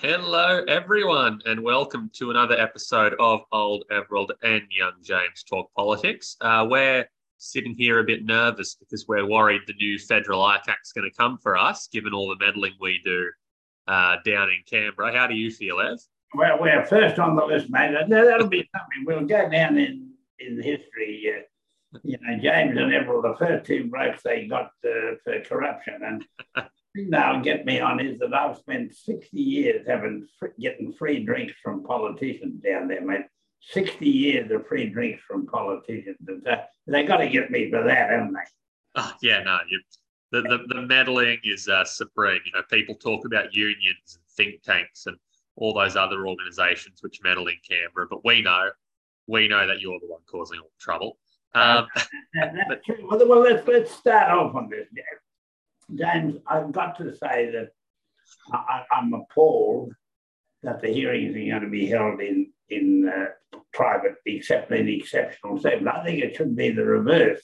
Hello, everyone, and welcome to another episode of Old Everald and Young James Talk Politics. Uh, we're sitting here a bit nervous because we're worried the new federal ICAC's going to come for us, given all the meddling we do uh, down in Canberra. How do you feel, Ev? Well, we're first on the list, mate. That'll be something. We'll go down in in history. Uh, you know, James and Everald, the first two blokes they got uh, for corruption, and thing that'll get me on is that I've spent sixty years having getting free drinks from politicians down there, mate. Sixty years of free drinks from politicians, and they got to get me for that, haven't they? Oh, yeah, no, you, the, the the meddling is uh, supreme. You know, people talk about unions and think tanks and all those other organisations which meddle in Canberra, but we know we know that you're the one causing all the trouble. Um, well, let's let's start off on this, James. I've got to say that I, am appalled that the hearings are going to be held in in uh, private, except in exceptional circumstances. I think it should be the reverse.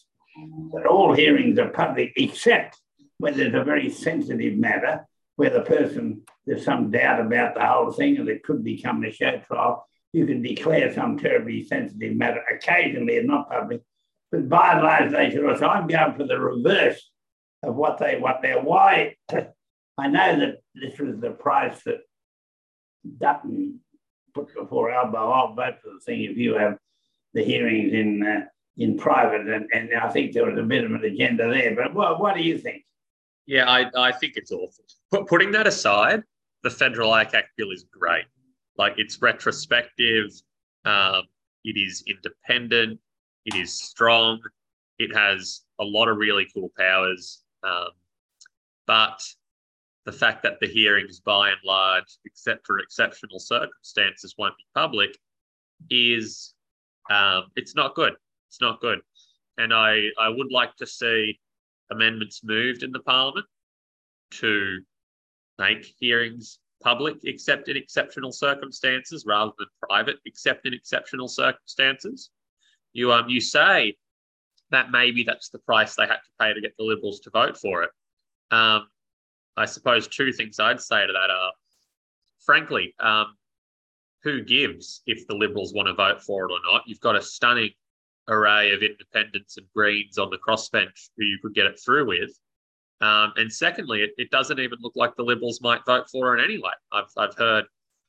That all hearings are public, except when there's a very sensitive matter where the person there's some doubt about the whole thing and it could become a show trial you can declare some terribly sensitive matter occasionally and not public, but by and large they should also. I'm going for the reverse of what they want there. Why? I know that this was the price that Dutton put before Albo. I'll vote for the thing if you have the hearings in uh, in private, and, and I think there was a bit of an agenda there. But what, what do you think? Yeah, I, I think it's awful. Putting that aside, the federal ICAC bill is great. Like it's retrospective, um, it is independent, it is strong, it has a lot of really cool powers. Um, but the fact that the hearings, by and large, except for exceptional circumstances, won't be public, is um, it's not good. It's not good, and I I would like to see amendments moved in the parliament to make hearings public except in exceptional circumstances rather than private except in exceptional circumstances. You um you say that maybe that's the price they had to pay to get the Liberals to vote for it. Um, I suppose two things I'd say to that are, frankly, um, who gives if the Liberals want to vote for it or not? You've got a stunning array of independents and Greens on the crossbench who you could get it through with. Um, and secondly, it, it, doesn't even look like the Liberals might vote for it anyway. I've, I've heard,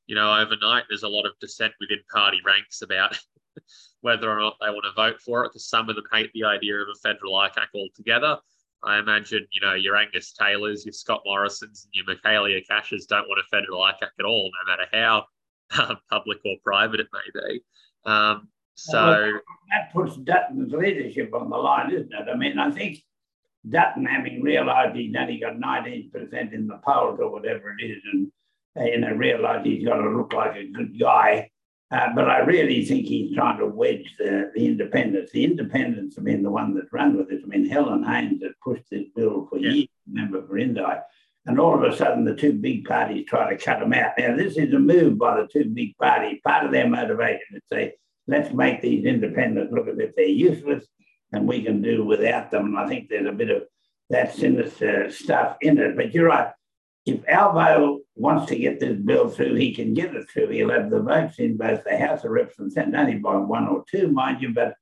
you know, overnight there's a lot of dissent within party ranks about whether or not they want to vote for it because some of them hate the idea of a federal ICAC altogether. I imagine, you know, your Angus Taylors, your Scott Morrisons, and your Michaelia Cashes don't want a federal ICAC at all, no matter how uh, public or private it may be. Um, so well, that puts Dutton's leadership on the line, isn't it? I mean, I think Dutton having realised he's only got 19% in the polls or whatever it is, and you know, realised he's got to look like a good guy. Uh, but I really think he's trying to wedge the, the independents. The independents have been the one that run with this. I mean, Helen Haines has pushed this bill for yeah. years, member for Indi. And all of a sudden, the two big parties try to cut them out. Now, this is a move by the two big parties. Part of their motivation is to say, let's make these independents look as if they're useless and we can do without them. And I think there's a bit of that sinister stuff in it. But you're right. If Albo wants to get this bill through, he can get it through. He'll have the votes in both the House of Reps and Senate, only by one or two, mind you, but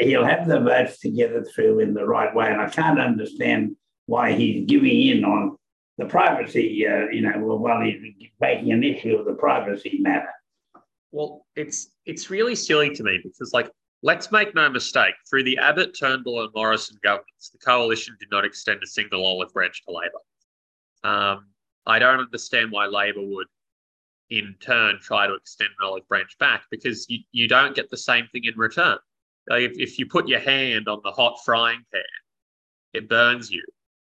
he'll have the votes to get it through in the right way. And I can't understand why he's giving in on the privacy, uh, you know, while he's making an issue of the privacy matter. Well, it's it's really silly to me because, like, Let's make no mistake, through the Abbott, Turnbull, and Morrison governments, the coalition did not extend a single olive branch to Labor. Um, I don't understand why Labor would, in turn, try to extend an olive branch back because you, you don't get the same thing in return. Like if, if you put your hand on the hot frying pan, it burns you.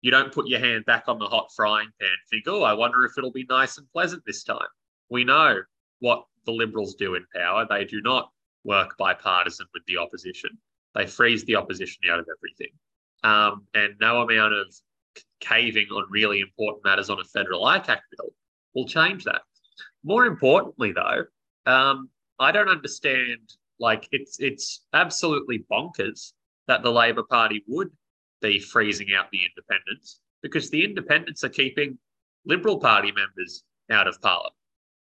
You don't put your hand back on the hot frying pan think, oh, I wonder if it'll be nice and pleasant this time. We know what the Liberals do in power. They do not work bipartisan with the opposition. They freeze the opposition out of everything. Um, and no amount of caving on really important matters on a federal ICAC bill will change that. More importantly, though, um, I don't understand. Like it's it's absolutely bonkers that the Labor Party would be freezing out the independents because the independents are keeping Liberal Party members out of Parliament.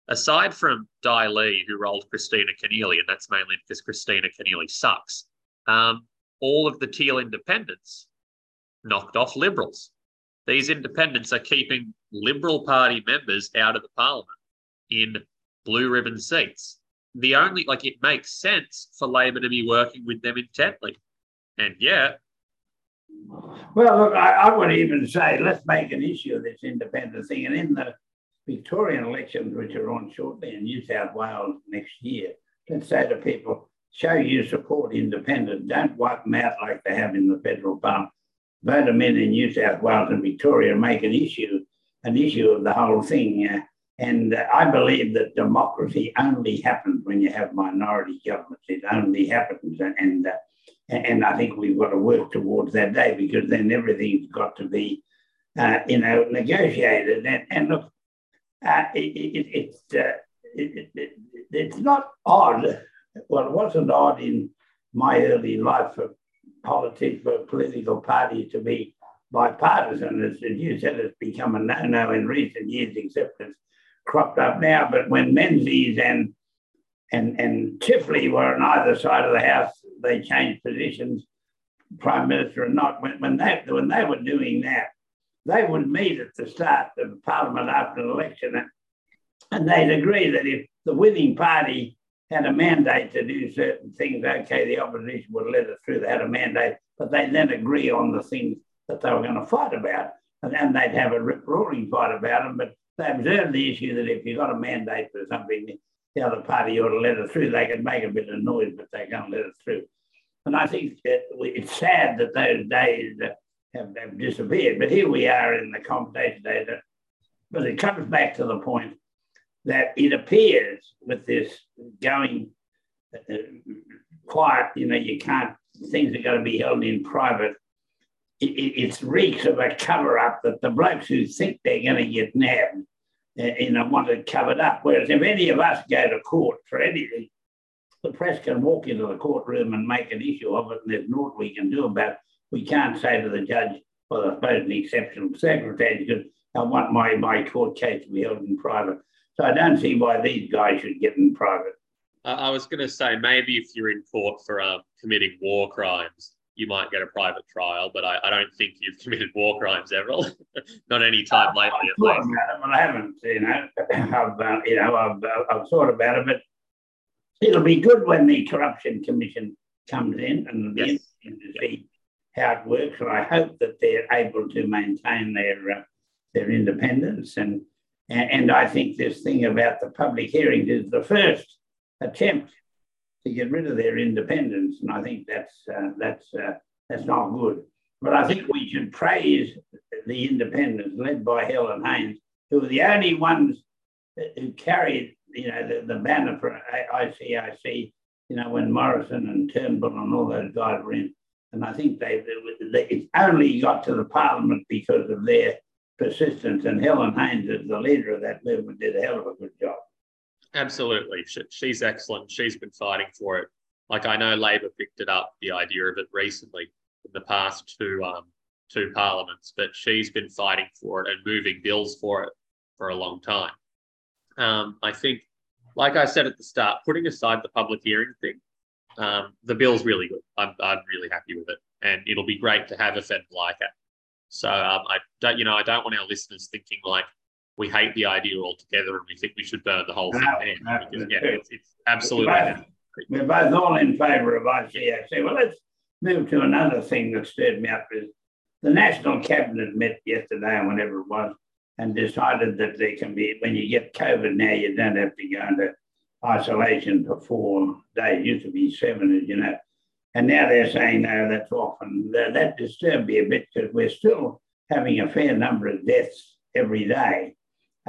aside from Dai Le, who rolled Kristina Keneally, and that's mainly because Kristina Keneally sucks, um, all of the teal independents knocked off Liberals. These independents are keeping Liberal Party members out of the parliament in blue ribbon seats. The only, like, it makes sense for Labor to be working with them intently. And yet, Well, look, I, I would even say let's make an issue of this independent thing. And in the Victorian elections, which are on shortly in New South Wales next year, let's say to people, show you support independent. Don't wipe them out like they have in the federal parliament. Them in New South Wales and Victoria make an issue, an issue of the whole thing. Uh, and uh, I believe that democracy only happens when you have minority governments. It only happens. And, uh, and I think we've got to work towards that day because then everything's got to be, uh, you know, negotiated. And, and look, uh, it, it, it's, uh, it, it's not odd. Well, it wasn't odd in my early life politics, for political parties to be bipartisan. As you said, it's become a no-no in recent years, except it's cropped up now. But when Menzies and and and Chifley were on either side of the house, they changed positions, prime minister or not. When, when they when they were doing that, they would meet at the start of Parliament after an election, and, and they'd agree that if the winning party had a mandate to do certain things, okay, the opposition would let it through. They had a mandate, but they then agree on the things that they were going to fight about, and then they'd have a roaring fight about them. But they observed the issue that if you got a mandate for something, the other party ought to let it through. They can make a bit of noise, but they can't let it through. And I think it's sad that those days have, have disappeared. But here we are in the conversation days. But it comes back to the point that it appears with this going uh, quiet, you know, you can't, things are going to be held in private. It, it, it's reeks of a cover up that the blokes who think they're going to get nabbed and I want it covered up. Whereas if any of us go to court for anything, the press can walk into the courtroom and make an issue of it, and there's naught we can do about it. We can't say to the judge, well, I suppose an exceptional circumstance because I want my, my court case to be held in private. So I don't see why these guys should get in private. I was going to say maybe if you're in court for um, committing war crimes, you might get a private trial, but I, I don't think you've committed war crimes ever. Not any time uh, lately. I've thought about it, but I haven't. You know, I've uh, you know I've, uh, I've thought about it, but it'll be good when the corruption commission comes in and it'll be yes. interesting to see how it works. And I hope that they're able to maintain their uh, their independence. And, and I think this thing about the public hearings is the first attempt to get rid of their independence, and I think that's uh, that's uh, that's not good. But I think we should praise the independents led by Helen Haines, who were the only ones who carried, you know, the, the banner for ICAC, you know, when Morrison and Turnbull and all those guys were in. And I think they, they it only got to the parliament because of their persistence. And Helen Haines, as the leader of that movement, did a hell of a good job. Absolutely. She, she's excellent. She's been fighting for it. Like I know Labor picked it up, the idea of it recently in the past two um, two parliaments, but she's been fighting for it and moving bills for it for a long time. Um, I think, like I said at the start, putting aside the public hearing thing, um, the bill's really good. I'm, I'm really happy with it, and it'll be great to have a Fed like it. So um, I don't, you know, I don't want our listeners thinking like, we hate the idea altogether and we think we should burn the whole thing down. Because, yeah, it's, it's absolutely. We're both, we're both all in favour of ICAC. Well, let's move to another thing that stirred me up is the National Cabinet met yesterday or whenever it was and decided that there can be, when you get COVID now, you don't have to go into isolation for four days. It used to be seven, as you know. And now they're saying, no, that's off. And that disturbed me a bit because we're still having a fair number of deaths every day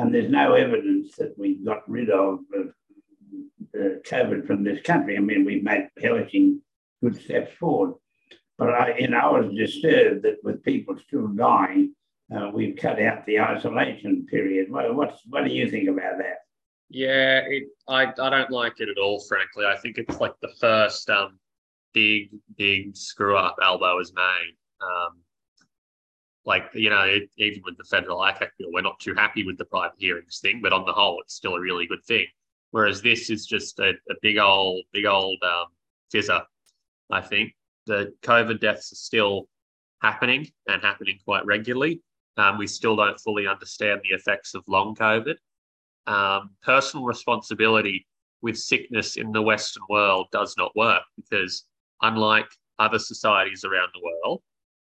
and there's no evidence that we got rid of uh, COVID from this country. I mean, we've made hellishing good steps forward, but I, you know, I was disturbed that with people still dying, uh, we've cut out the isolation period. What, what's, what do you think about that? Yeah, it, I, I don't like it at all, frankly. I think it's like the first um, big, big screw up Albo has made. Um, like you know, it, even with the federal ICAC bill, we're not too happy with the private hearings thing, but on the whole, it's still a really good thing. Whereas this is just a, a big old, big old um, fizzer. I think the COVID deaths are still happening and happening quite regularly. Um, we still don't fully understand the effects of long COVID. Um, personal responsibility with sickness in the Western world does not work because, unlike other societies around the world,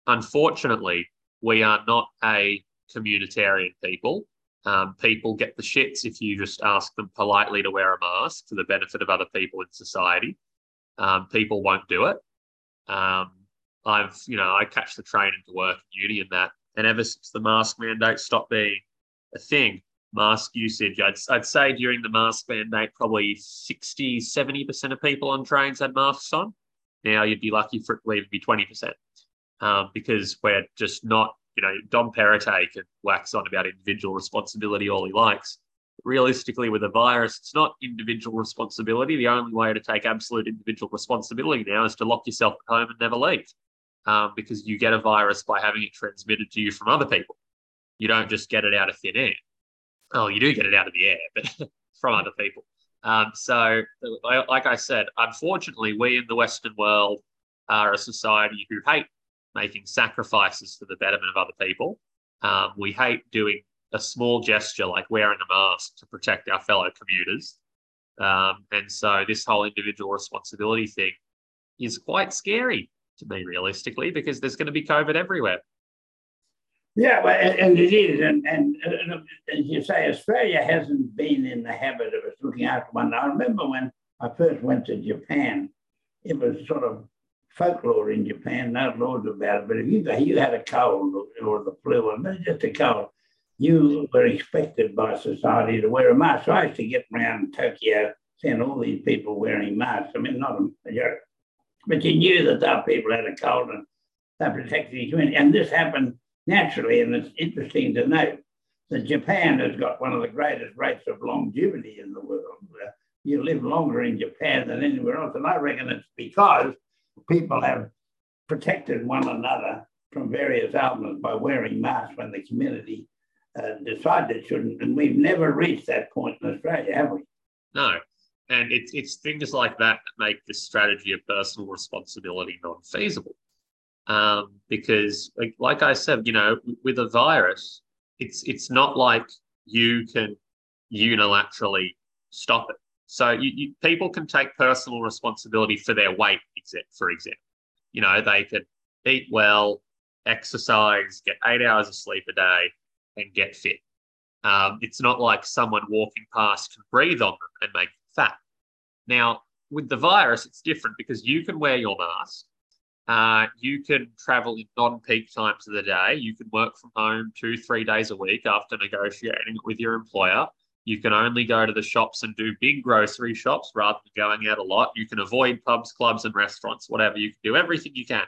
unfortunately, we are not a communitarian people. Um, people get the shits if you just ask them politely to wear a mask for the benefit of other people in society. Um, people won't do it. Um, I've, you know, I catch the train into work and uni and that. And ever since the mask mandate stopped being a thing, mask usage, I'd, I'd say during the mask mandate, probably 60, 70% of people on trains had masks on. Now you'd be lucky for it to even be 20% um, because we're just not, you know, Dom Perrottet can wax on about individual responsibility all he likes. Realistically, with a virus, it's not individual responsibility. The only way to take absolute individual responsibility now is to lock yourself at home and never leave um, because you get a virus by having it transmitted to you from other people. You don't just get it out of thin air. Oh, you do get it out of the air, but from other people. Um, so, like I said, unfortunately, we in the Western world are a society who hate making sacrifices for the betterment of other people. Um, we hate doing a small gesture like wearing a mask to protect our fellow commuters. Um, and so, this whole individual responsibility thing is quite scary to me, realistically, because there's going to be COVID everywhere. Yeah, well, and it is, and, and, and as you say, Australia hasn't been in the habit of looking after one. I remember when I first went to Japan, it was sort of folklore in Japan, no laws about it. But if you you had a cold or the flu, or not just a cold, you were expected by society to wear a mask. So I used to get around Tokyo, seeing all these people wearing masks. I mean, not a majority, but you knew that our people had a cold and they protected the community. And this happened naturally. And it's interesting to note that Japan has got one of the greatest rates of longevity in the world. You live longer in Japan than anywhere else. And I reckon it's because people have protected one another from various ailments by wearing masks when the community uh, decided it shouldn't. And we've never reached that point in Australia, have we? No. And it's, it's things like that that make this strategy of personal responsibility non feasible. Um, because, like, like I said, you know, with a virus, it's it's not like you can unilaterally stop it. So you, you, people can take personal responsibility for their weight, for example. You know, they can eat well, exercise, get eight hours of sleep a day, and get fit. Um, it's not like someone walking past can breathe on them and make them fat. Now, with the virus, it's different because you can wear your mask. Uh, you can travel in non-peak times of the day. You can work from home two, three days a week after negotiating with your employer. You can only go to the shops and do big grocery shops rather than going out a lot. You can avoid pubs, clubs, and restaurants, whatever. You can do everything you can.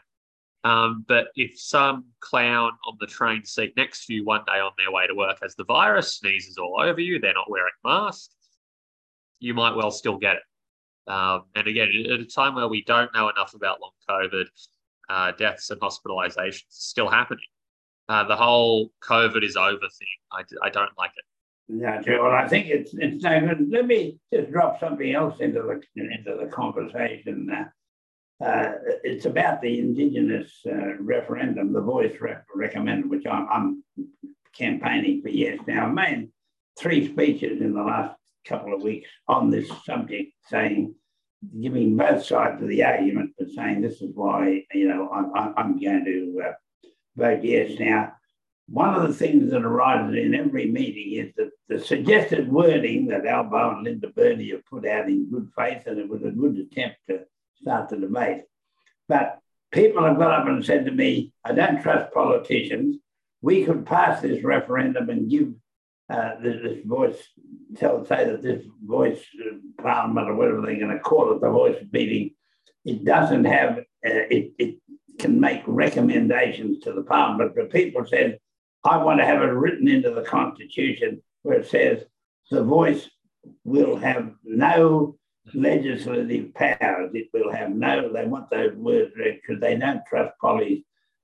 Um, but if some clown on the train seat next to you one day on their way to work has the virus, sneezes all over you, they're not wearing masks, you might well still get it. Um, and again, at a time where we don't know enough about long COVID, uh, deaths and hospitalizations still happening. Uh, the whole COVID is over thing, I, I don't like it. Yeah, well, I think it's it's no good. Let me just drop something else into the into the conversation. Uh, it's about the Indigenous uh, referendum, the Voice rep- recommended, which I'm, I'm, campaigning for yes now. I made three speeches in the last couple of weeks on this subject, saying, giving both sides of the argument, but saying this is why you know I'm, I'm going to uh, vote yes. Now, one of the things that arises in every meeting is that the suggested wording that Albo and Linda Burney have put out in good faith, and it was a good attempt to start the debate. But people have got up and said to me, I don't trust politicians. We could pass this referendum and give uh, this, voice, tell, say that this voice uh, parliament or whatever they're going to call it, the voice meeting, it doesn't have, uh, it, it can make recommendations to the parliament. But people said, I want to have it written into the constitution where it says the voice will have no legislative powers. It will have no, they want those words because they don't trust pollies,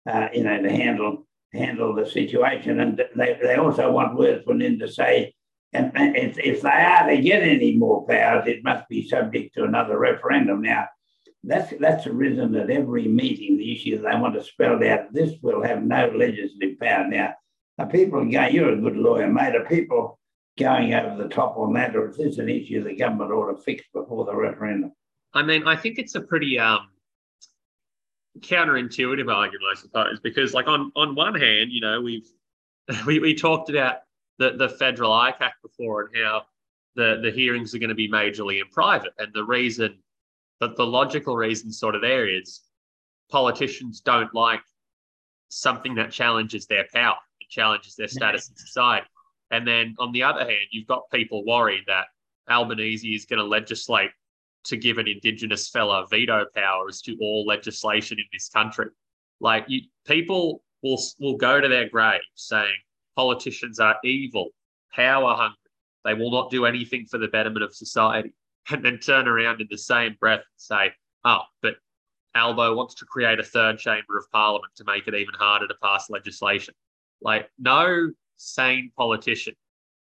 uh, you know, to handle handle the situation. And they, they also want Worthman to say, and, and if, if they are to get any more powers, it must be subject to another referendum. Now, that's that's arisen at every meeting. The issue they want to spell out. This will have no legislative power. Now, are people going? You're a good lawyer, mate. Are people going over the top on that, or is this an issue the government ought to fix before the referendum? I mean, I think it's a pretty um, counterintuitive argument, I suppose, because like on on one hand, you know, we've we, we talked about the the federal ICAC before and how the the hearings are going to be majorly in private, and the reason that the logical reason sort of there is politicians don't like something that challenges their power, it challenges their status in society. And then on the other hand, you've got people worried that Albanese is going to legislate to give an Indigenous fella veto powers to all legislation in this country. Like you, people will will go to their grave saying politicians are evil, power hungry. They will not do anything for the betterment of society, and then turn around in the same breath and say, "Oh, but Albo wants to create a third chamber of parliament to make it even harder to pass legislation." Like no sane politician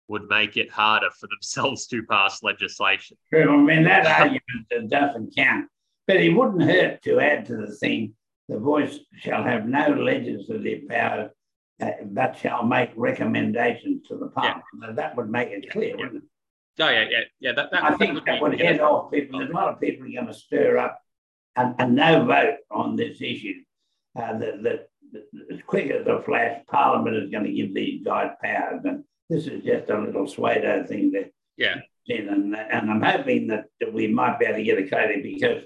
would make it harder for themselves to pass legislation. True. I mean, that argument doesn't count. But it wouldn't hurt to add to the thing the voice shall have no legislative power, uh, but shall make recommendations to the parliament. Yeah. That would make it clear, yeah. wouldn't it? Oh, yeah, yeah, yeah. That, that, I that think would that would head off people. There's a lot of people are going to stir up a, a no vote on this issue. Uh, that, that, as quick as a flash, Parliament is going to give these guys powers. And this is just a little Swato thing that yeah. And, and I'm hoping that, that we might be able to get a clarity because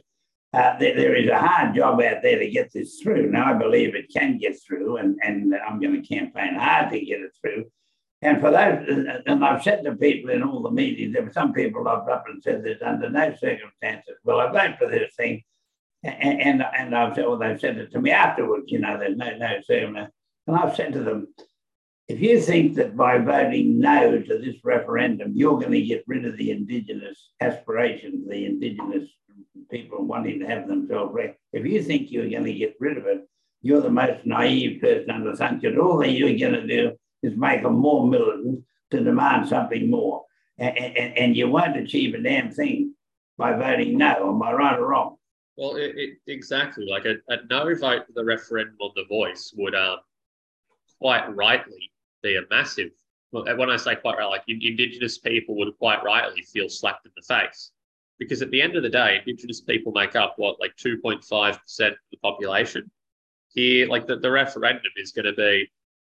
uh, there, there is a hard job out there to get this through. Now, I believe it can get through, and, and I'm going to campaign hard to get it through. And for those, and I've said to people in all the meetings, there were some people I've up and said this under no circumstances will I vote for this thing. And, and, and I've said, well, they've said it to me afterwards, you know, there's no, no circumstance. And I've said to them, if you think that by voting no to this referendum, you're going to get rid of the Indigenous aspirations, the Indigenous people wanting to have themselves rec- if you think you're going to get rid of it, you're the most naive person under the sun all that you're going to do is make them more militant to demand something more. And, and, and you won't achieve a damn thing by voting no. Am I right or wrong? Well, it, it, exactly. Like a, a no vote for the referendum on the voice would um, quite rightly be a massive. When I say quite right, like Indigenous people would quite rightly feel slapped in the face, because at the end of the day, Indigenous people make up what like two point five percent of the population. Here, like the, the referendum is going to be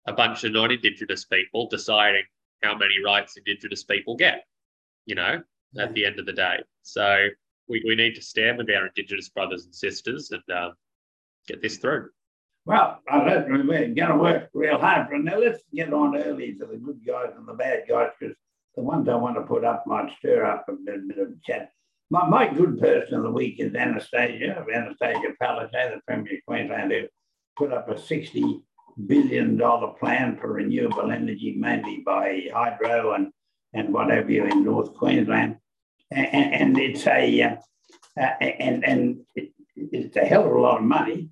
a bunch of non-Indigenous people deciding how many rights Indigenous people get. You know, at the end of the day, so we, we need to stand with our Indigenous brothers and sisters and um, get this through. Well, I hope we're going to work real hard for. Now, let's get on early to the good guys and the bad guys because the ones I want to put up might stir up a bit, bit of chat. My, my good person of the week is Annastacia, Annastacia Palaszczuk, the Premier of Queensland, who put up a $60 billion plan for renewable energy, mainly by hydro and, and what have you in North Queensland. And, and it's a, uh, and, and it, it's a hell of a lot of money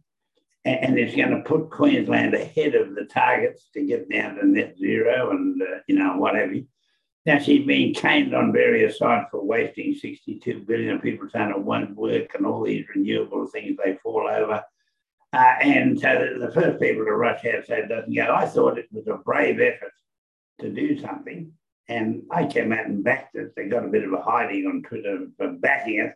and it's going to put Queensland ahead of the targets to get down to net zero and, uh, you know, whatever. Now, she's been caned on various sides for wasting 62 billion. People saying it won't work and all these renewable things, they fall over. Uh, and so the first people to rush out say it doesn't go. I thought it was a brave effort to do something. And I came out and backed it. They got a bit of a hiding on Twitter for backing it.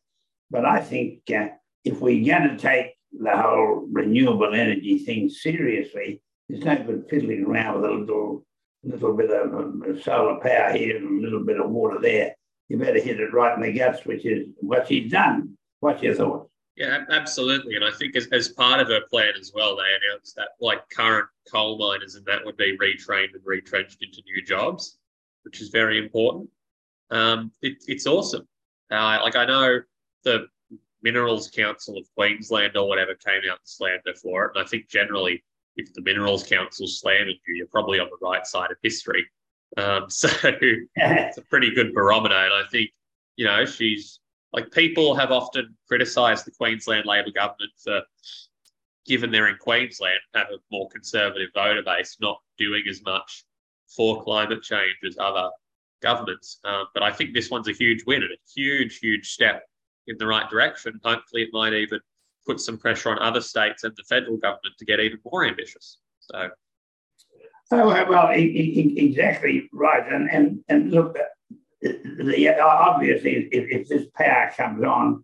But I think uh, if we're going to take the whole renewable energy thing seriously, there's no good fiddling around with a little little bit of um, solar power here and a little bit of water there. You better hit it right in the guts, which is what she's done. What's your thoughts? Yeah, absolutely. And I think as, as part of her plan as well, they announced that like current coal miners and that would be retrained and retrenched into new jobs, which is very important. Um, it, it's awesome. Uh, like I know the Minerals Council of Queensland or whatever came out and slammed her for it. And I think generally, if the Minerals Council slamming you, you're probably on the right side of history. Um, so it's a pretty good barometer. And I think, you know, she's like people have often criticised the Queensland Labor government for given they're in Queensland, have a more conservative voter base, not doing as much for climate change as other governments. Um, but I think this one's a huge win and a huge, huge step in the right direction. Hopefully, it might even put some pressure on other states and the federal government to get even more ambitious. So. Well, exactly right. And, and, and look, the, obviously, if, if this power comes on,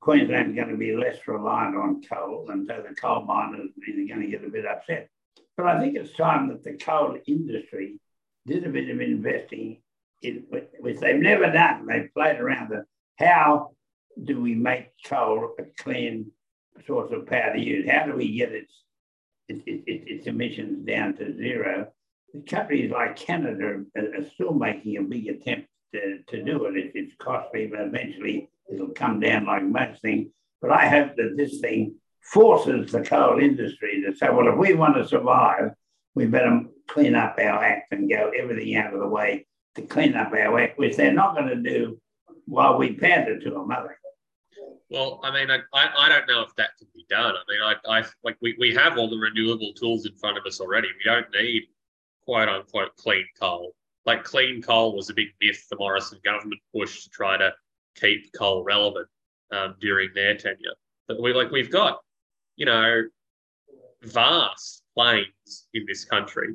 Queensland's going to be less reliant on coal, and so the coal miners are going to get a bit upset. But I think it's time that the coal industry did a bit of investing in, which they've never done. They've played around with how do we make coal a clean source of power to use? How do we get its, its, its, its emissions down to zero? Countries like Canada are, are still making a big attempt to, to do it. it. It's costly, but eventually it'll come down like most things. But I hope that this thing forces the coal industry to say, well, if we want to survive, we better clean up our act and go everything out of the way to clean up our act, which they're not going to do while we pander to them, are they? Well, I mean, I, I don't know if that can be done. I mean, I, I like we, we have all the renewable tools in front of us already. We don't need quote unquote clean coal. Like clean coal was a big myth the Morrison government pushed to try to keep coal relevant um, during their tenure. But we like we've got, you know, vast plains in this country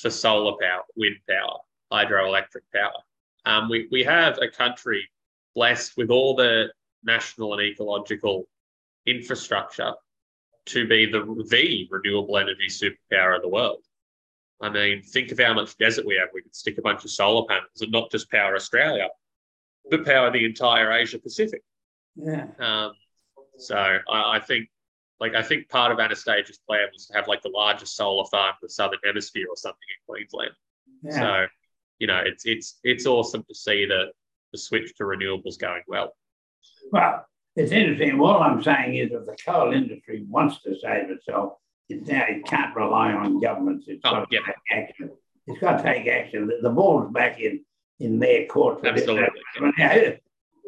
for solar power, wind power, hydroelectric power. Um, we, we have a country blessed with all the national and ecological infrastructure to be the, the renewable energy superpower of the world. I mean, think of how much desert we have. We could stick a bunch of solar panels and not just power Australia, but power the entire Asia Pacific. Yeah. Um, so I, I, think, like, I think part of Annastacia's plan was to have like the largest solar farm in the southern hemisphere or something in Queensland. Yeah. So, you know, it's it's it's awesome to see that the switch to renewables going well. Well, it's interesting. All I'm saying is if the coal industry wants to save itself, it's now it can't rely on governments. It's oh, got to take action. It's got to take action. The, the ball's back in in their court. Absolutely. Now,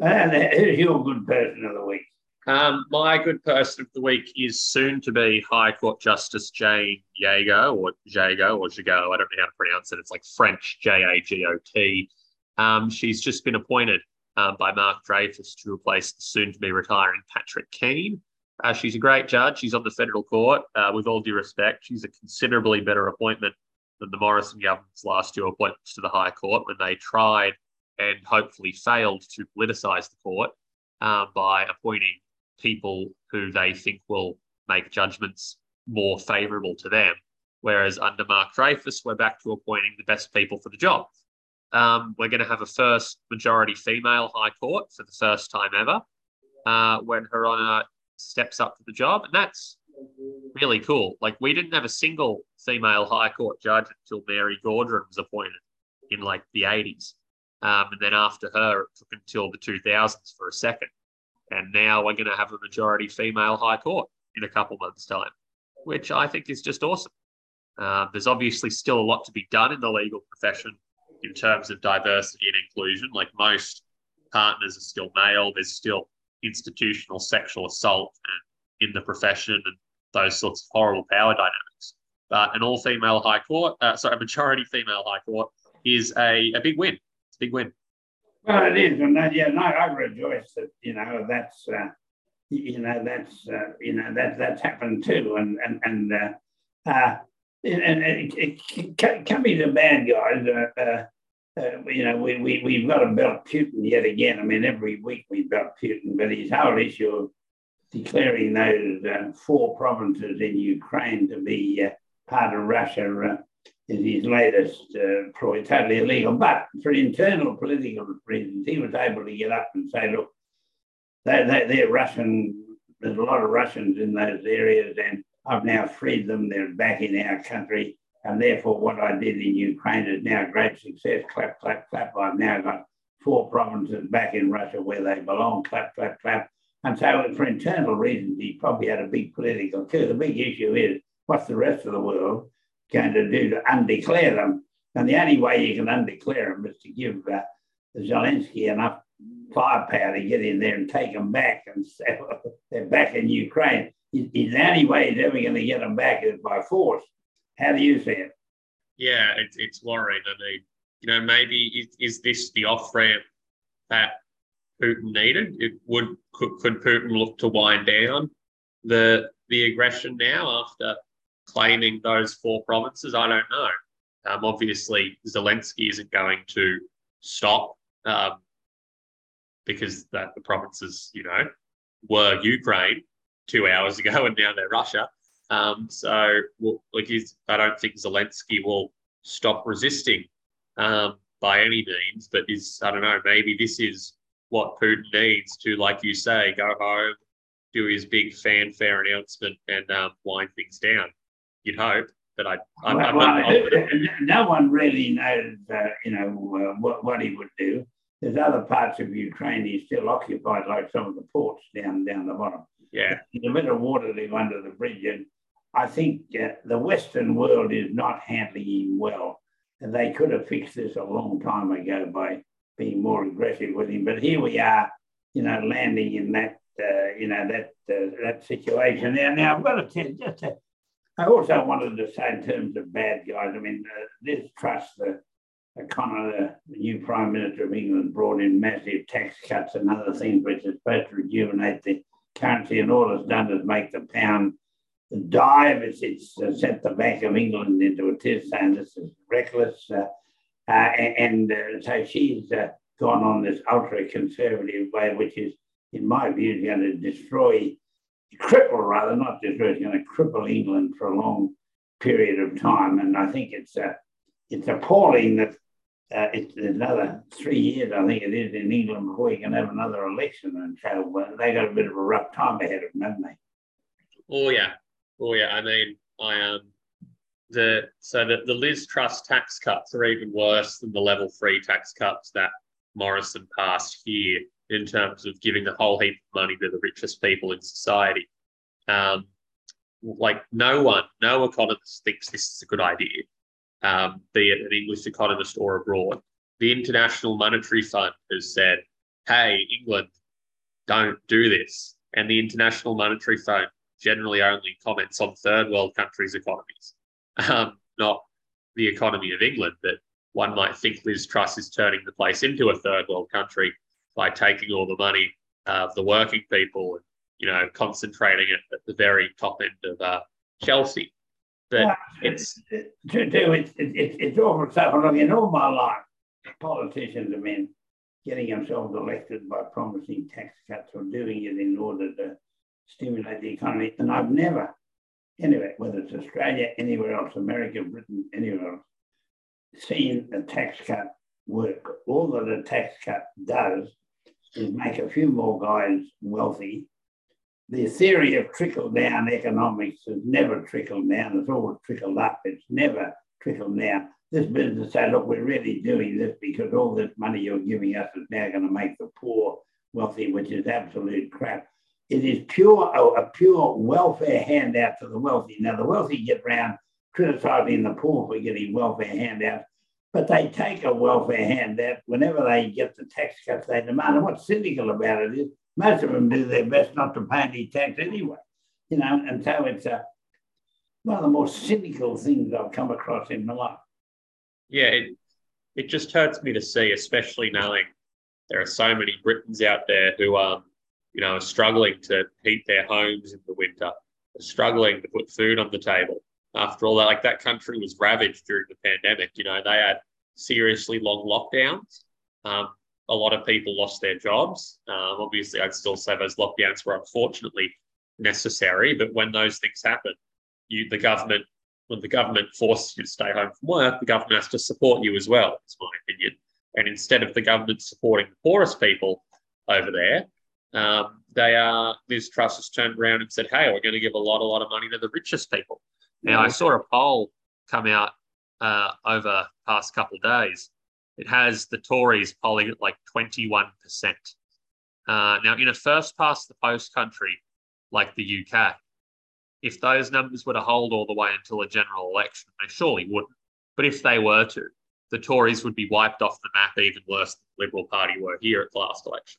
and who's your good person of the week? Um, my good person of the week is soon to be High Court Justice Jayne Jagot or Jago or Jago. I don't know how to pronounce it. It's like French J A G O T. Um, she's just been appointed um, by Mark Dreyfus to replace the soon to be retiring Patrick Keane. Uh, she's a great judge. She's on the federal court. Uh, with all due respect, she's a considerably better appointment than the Morrison government's last two appointments to the High Court when they tried and hopefully failed to politicise the court uh, by appointing people who they think will make judgments more favourable to them. Whereas under Mark Dreyfus, we're back to appointing the best people for the job. Um, we're going to have a first majority female High Court for the first time ever. Uh, when Her Honour steps up to the job, and that's really cool. Like we didn't have a single female High Court judge until Mary Gaudron was appointed in like the 80s. Um, and then after her, it took until the 2000s for a second. And now we're going to have a majority female High Court in a couple months' time, which I think is just awesome. Uh, there's obviously still a lot to be done in the legal profession in terms of diversity and inclusion. Like most partners are still male, there's still institutional sexual assault and in the profession and those sorts of horrible power dynamics. But an all female high court, uh, sorry, a majority female high court is a, a big win. It's a big win. Well, it is, and that, yeah, no, I rejoice that you know that's uh, you know that's uh, you know that that's happened too, and and and uh, uh, and, it, it, can, can be the bad guys. Uh, uh, you know, we, we, we've got belt Putin yet again. I mean, every week we've belt Putin, but his whole issue of declaring those uh, four provinces in Ukraine to be uh, part of Russia uh, is his latest uh, probably totally illegal. But for internal political reasons, he was able to get up and say, look, they, they, they're Russian, there's a lot of Russians in those areas, and I've now freed them. They're back in our country. And therefore, what I did in Ukraine is now great success. Clap, clap, clap. I've now got four provinces back in Russia where they belong. Clap, clap, clap. And so, for internal reasons, he probably had a big political coup. The big issue is what's the rest of the world going to do to undeclare them? And the only way you can undeclare them is to give uh, Zelensky enough firepower to get in there and take them back and well, they're back in Ukraine is the only way he's ever going to get them back is by force. How do you see it? Yeah, it's, it's worrying. I mean, you know, maybe is, is this the off ramp that Putin needed? It would could, could Putin look to wind down the the aggression now after claiming those four provinces? I don't know. Um, obviously, Zelensky isn't going to stop um, because that the provinces, you know, were Ukraine two hours ago and now they're Russia. Um, so, well, like, I don't think Zelensky will stop resisting um, by any means, but is I don't know, maybe this is what Putin needs to, like you say, go home, do his big fanfare announcement, and um, wind things down. You'd hope, but I, I'm, well, I'm well, no one really knows, uh, you know, uh, what, what he would do. There's other parts of Ukraine he's still occupied, like some of the ports down down the bottom. Yeah, there's a bit of water there under the bridge, and I think uh, the Western world is not handling him well. And they could have fixed this a long time ago by being more aggressive with him. But here we are, you know, landing in that, uh, you know, that uh, that situation. Now, now I've got to tell you, just to, I also wanted to say in terms of bad guys. I mean, uh, Liz Truss, the O'Connor, the new Prime Minister of England, brought in massive tax cuts and other things which is supposed to rejuvenate the currency, and all it's done is make the pound dive. It's, it's uh, sent the Bank of England into a tizz saying this is reckless. Uh, uh, and uh, so she's uh, gone on this ultra conservative way, which is, in my view, going to destroy, cripple rather, not destroy, it's going to cripple England for a long period of time. And I think it's uh, it's appalling that uh, it's another three years, I think it is, in England before you can have another election. And so they got a bit of a rough time ahead of them, haven't they? Oh, yeah. Oh, yeah. I mean, I am. Um, the so that the Liz Truss tax cuts are even worse than the level three tax cuts that Morrison passed here in terms of giving a whole heap of money to the richest people in society. Um, like no one, no economist thinks this is a good idea, um, be it an English economist or abroad. The International Monetary Fund has said, "Hey, England, don't do this," and the International Monetary Fund generally only comments on third world countries' economies um, not the economy of England. But one might think Liz Truss is turning the place into a third world country by taking all the money of the working people and you know concentrating it at the very top end of uh, Chelsea. But yeah, it's to do it, it's it's it's awful stuff. Look, in all my life, politicians have been getting themselves elected by promising tax cuts or doing it in order to stimulate the economy, and I've never anyway, whether it's Australia, anywhere else, America, Britain, anywhere else, seeing a tax cut work. All that a tax cut does is make a few more guys wealthy. The theory of trickle down economics has never trickled down, it's always trickled up, it's never trickled down. This business say, look, we're really doing this because all this money you're giving us is now going to make the poor wealthy, which is absolute crap. It is pure a pure welfare handout to the wealthy. Now the wealthy get around criticising the poor for getting welfare handouts, but they take a welfare handout whenever they get the tax cuts they demand. And what's cynical about it is most of them do their best not to pay any tax anyway. You know, and so it's a, one of the more cynical things I've come across in my life. Yeah, it, it just hurts me to see, especially knowing there are so many Britons out there who um, you know, are struggling to heat their homes in the winter, are struggling to put food on the table. After all that, like that country was ravaged during the pandemic. You know, they had seriously long lockdowns. Um, a lot of people lost their jobs. Um, obviously, I'd still say those lockdowns were unfortunately necessary, but when those things happen, you the government when the government forces you to stay home from work, the government has to support you as well. It's my opinion. And instead of the government supporting the poorest people over there, um, they are Liz Truss has turned around and said, "Hey, we're going to give a lot, a lot of money to the richest people." Now, I saw a poll come out uh, over past couple of days. It has the Tories polling at like twenty one percent. Uh, now, in a first past the post country like the UK, if those numbers were to hold all the way until a general election, they surely wouldn't. But if they were to, the Tories would be wiped off the map even worse than the Liberal Party were here at the last election.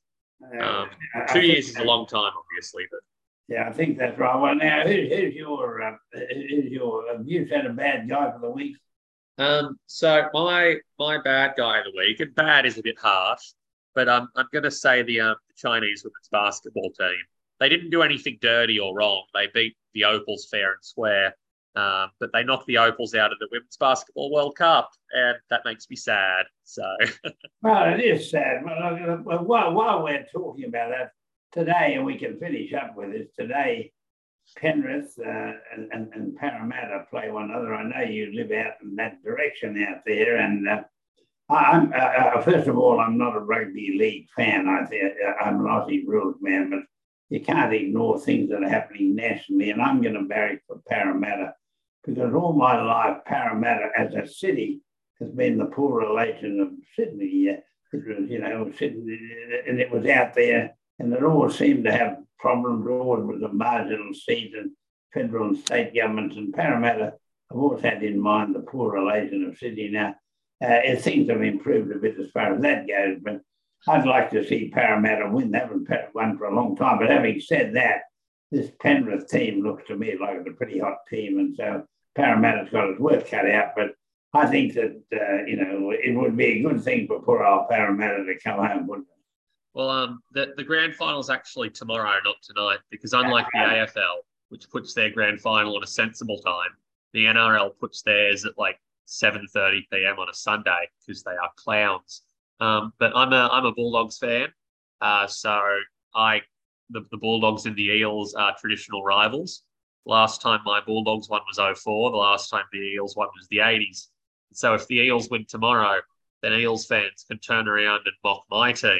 Um, two years is a long time, obviously, but Yeah, I think that's right. Well, now, who's, who's your, uh, who's your, have you had a bad guy for the week? Um, so my my bad guy of the week, and bad is a bit harsh, but um, I'm going to say the um, Chinese women's basketball team. They didn't do anything dirty or wrong. They beat the Opals fair and square, um, but they knocked the Opals out of the Women's Basketball World Cup, and that makes me sad. So, well, it is sad. Well, while, we're talking about that today, and we can finish up with this today, Penrith uh, and, and, and, Parramatta play one another. I know you live out in that direction out there, and uh, I'm uh, uh first of all, I'm not a rugby league fan. I uh, I'm an Aussie rules man, but you can't ignore things that are happening nationally. And I'm going to barrack for Parramatta because all my life, Parramatta as a city has been the poor relation of Sydney. It was, you know, Sydney, and it was out there, and it always seemed to have problems. Always was a marginal seat, and federal and state governments and Parramatta have always had in mind the poor relation of Sydney. Now, uh, things have improved a bit as far as that goes, but I'd like to see Parramatta win. They haven't won for a long time. But having said that, this Penrith team looks to me like a pretty hot team, and so Parramatta's got its work cut out. But I think that uh, you know it would be a good thing for poor old Parramatta to come home, wouldn't it? Well, um, the the grand final is actually tomorrow, not tonight, because unlike the AFL, which puts their grand final at a sensible time, the NRL puts theirs at like 7:30 p.m. on a Sunday because they are clowns. Um, but I'm a I'm a Bulldogs fan, uh, so I the, the Bulldogs and the Eels are traditional rivals. Last time my Bulldogs won was 04. The last time the Eels won was the 80s. So if the Eels win tomorrow, then Eels fans can turn around and mock my team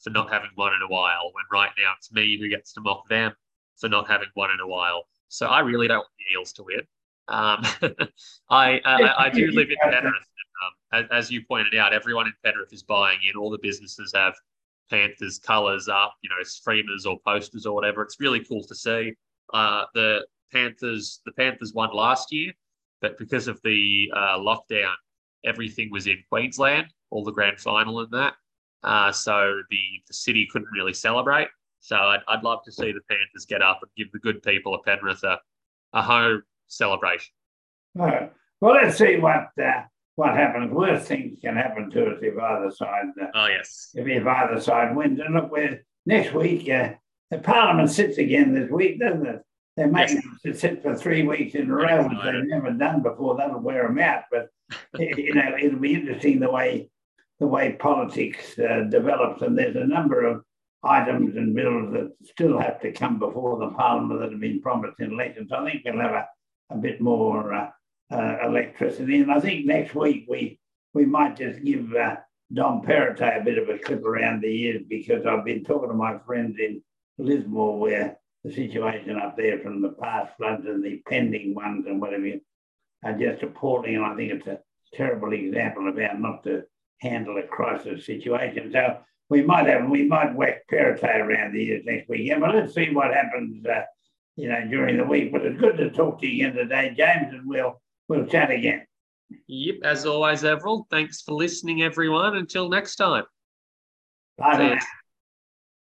for not having won in a while. When right now it's me who gets to mock them for not having won in a while. So I really don't want the Eels to win. Um, I, I, I do live in Penrith. Um, as, as, you pointed out, everyone in Penrith is buying in. All the businesses have Panthers colours up, you know, streamers or posters or whatever. It's really cool to see. Uh, the Panthers, the Panthers won last year, but because of the uh, lockdown, everything was in Queensland, all the grand final and that. Uh, so the, the city couldn't really celebrate. So I'd, I'd love to see the Panthers get up and give the good people of Penrith a, a home celebration. All right. Well, let's see what uh, what happens. Worst things can happen to us if either side. Uh, oh yes. If, if either side wins, and look, we're, next week uh, the Parliament sits again this week, doesn't it? They're making yes. sit for three weeks in a row, which they've never done before. That'll wear them out. But you know, it'll be interesting the way the way politics uh, develops, and there's a number of items and bills that still have to come before the Parliament that have been promised in elections. I think we'll have a, a bit more uh, uh, electricity, and I think next week we we might just give uh, Dom Perrottet a bit of a clip around the ears because I've been talking to my friends in Lismore where the situation up there from the past floods and the pending ones and whatever are just appalling. And I think it's a terrible example of how not to handle a crisis situation. So we might have, we might whack Perrottet around the ears next weekend, but let's see what happens, uh, you know, during the week. But it's good to talk to you again today, James, and we'll, we'll chat again. Yep, as always, Everald. Thanks for listening, everyone. Until next time. Bye.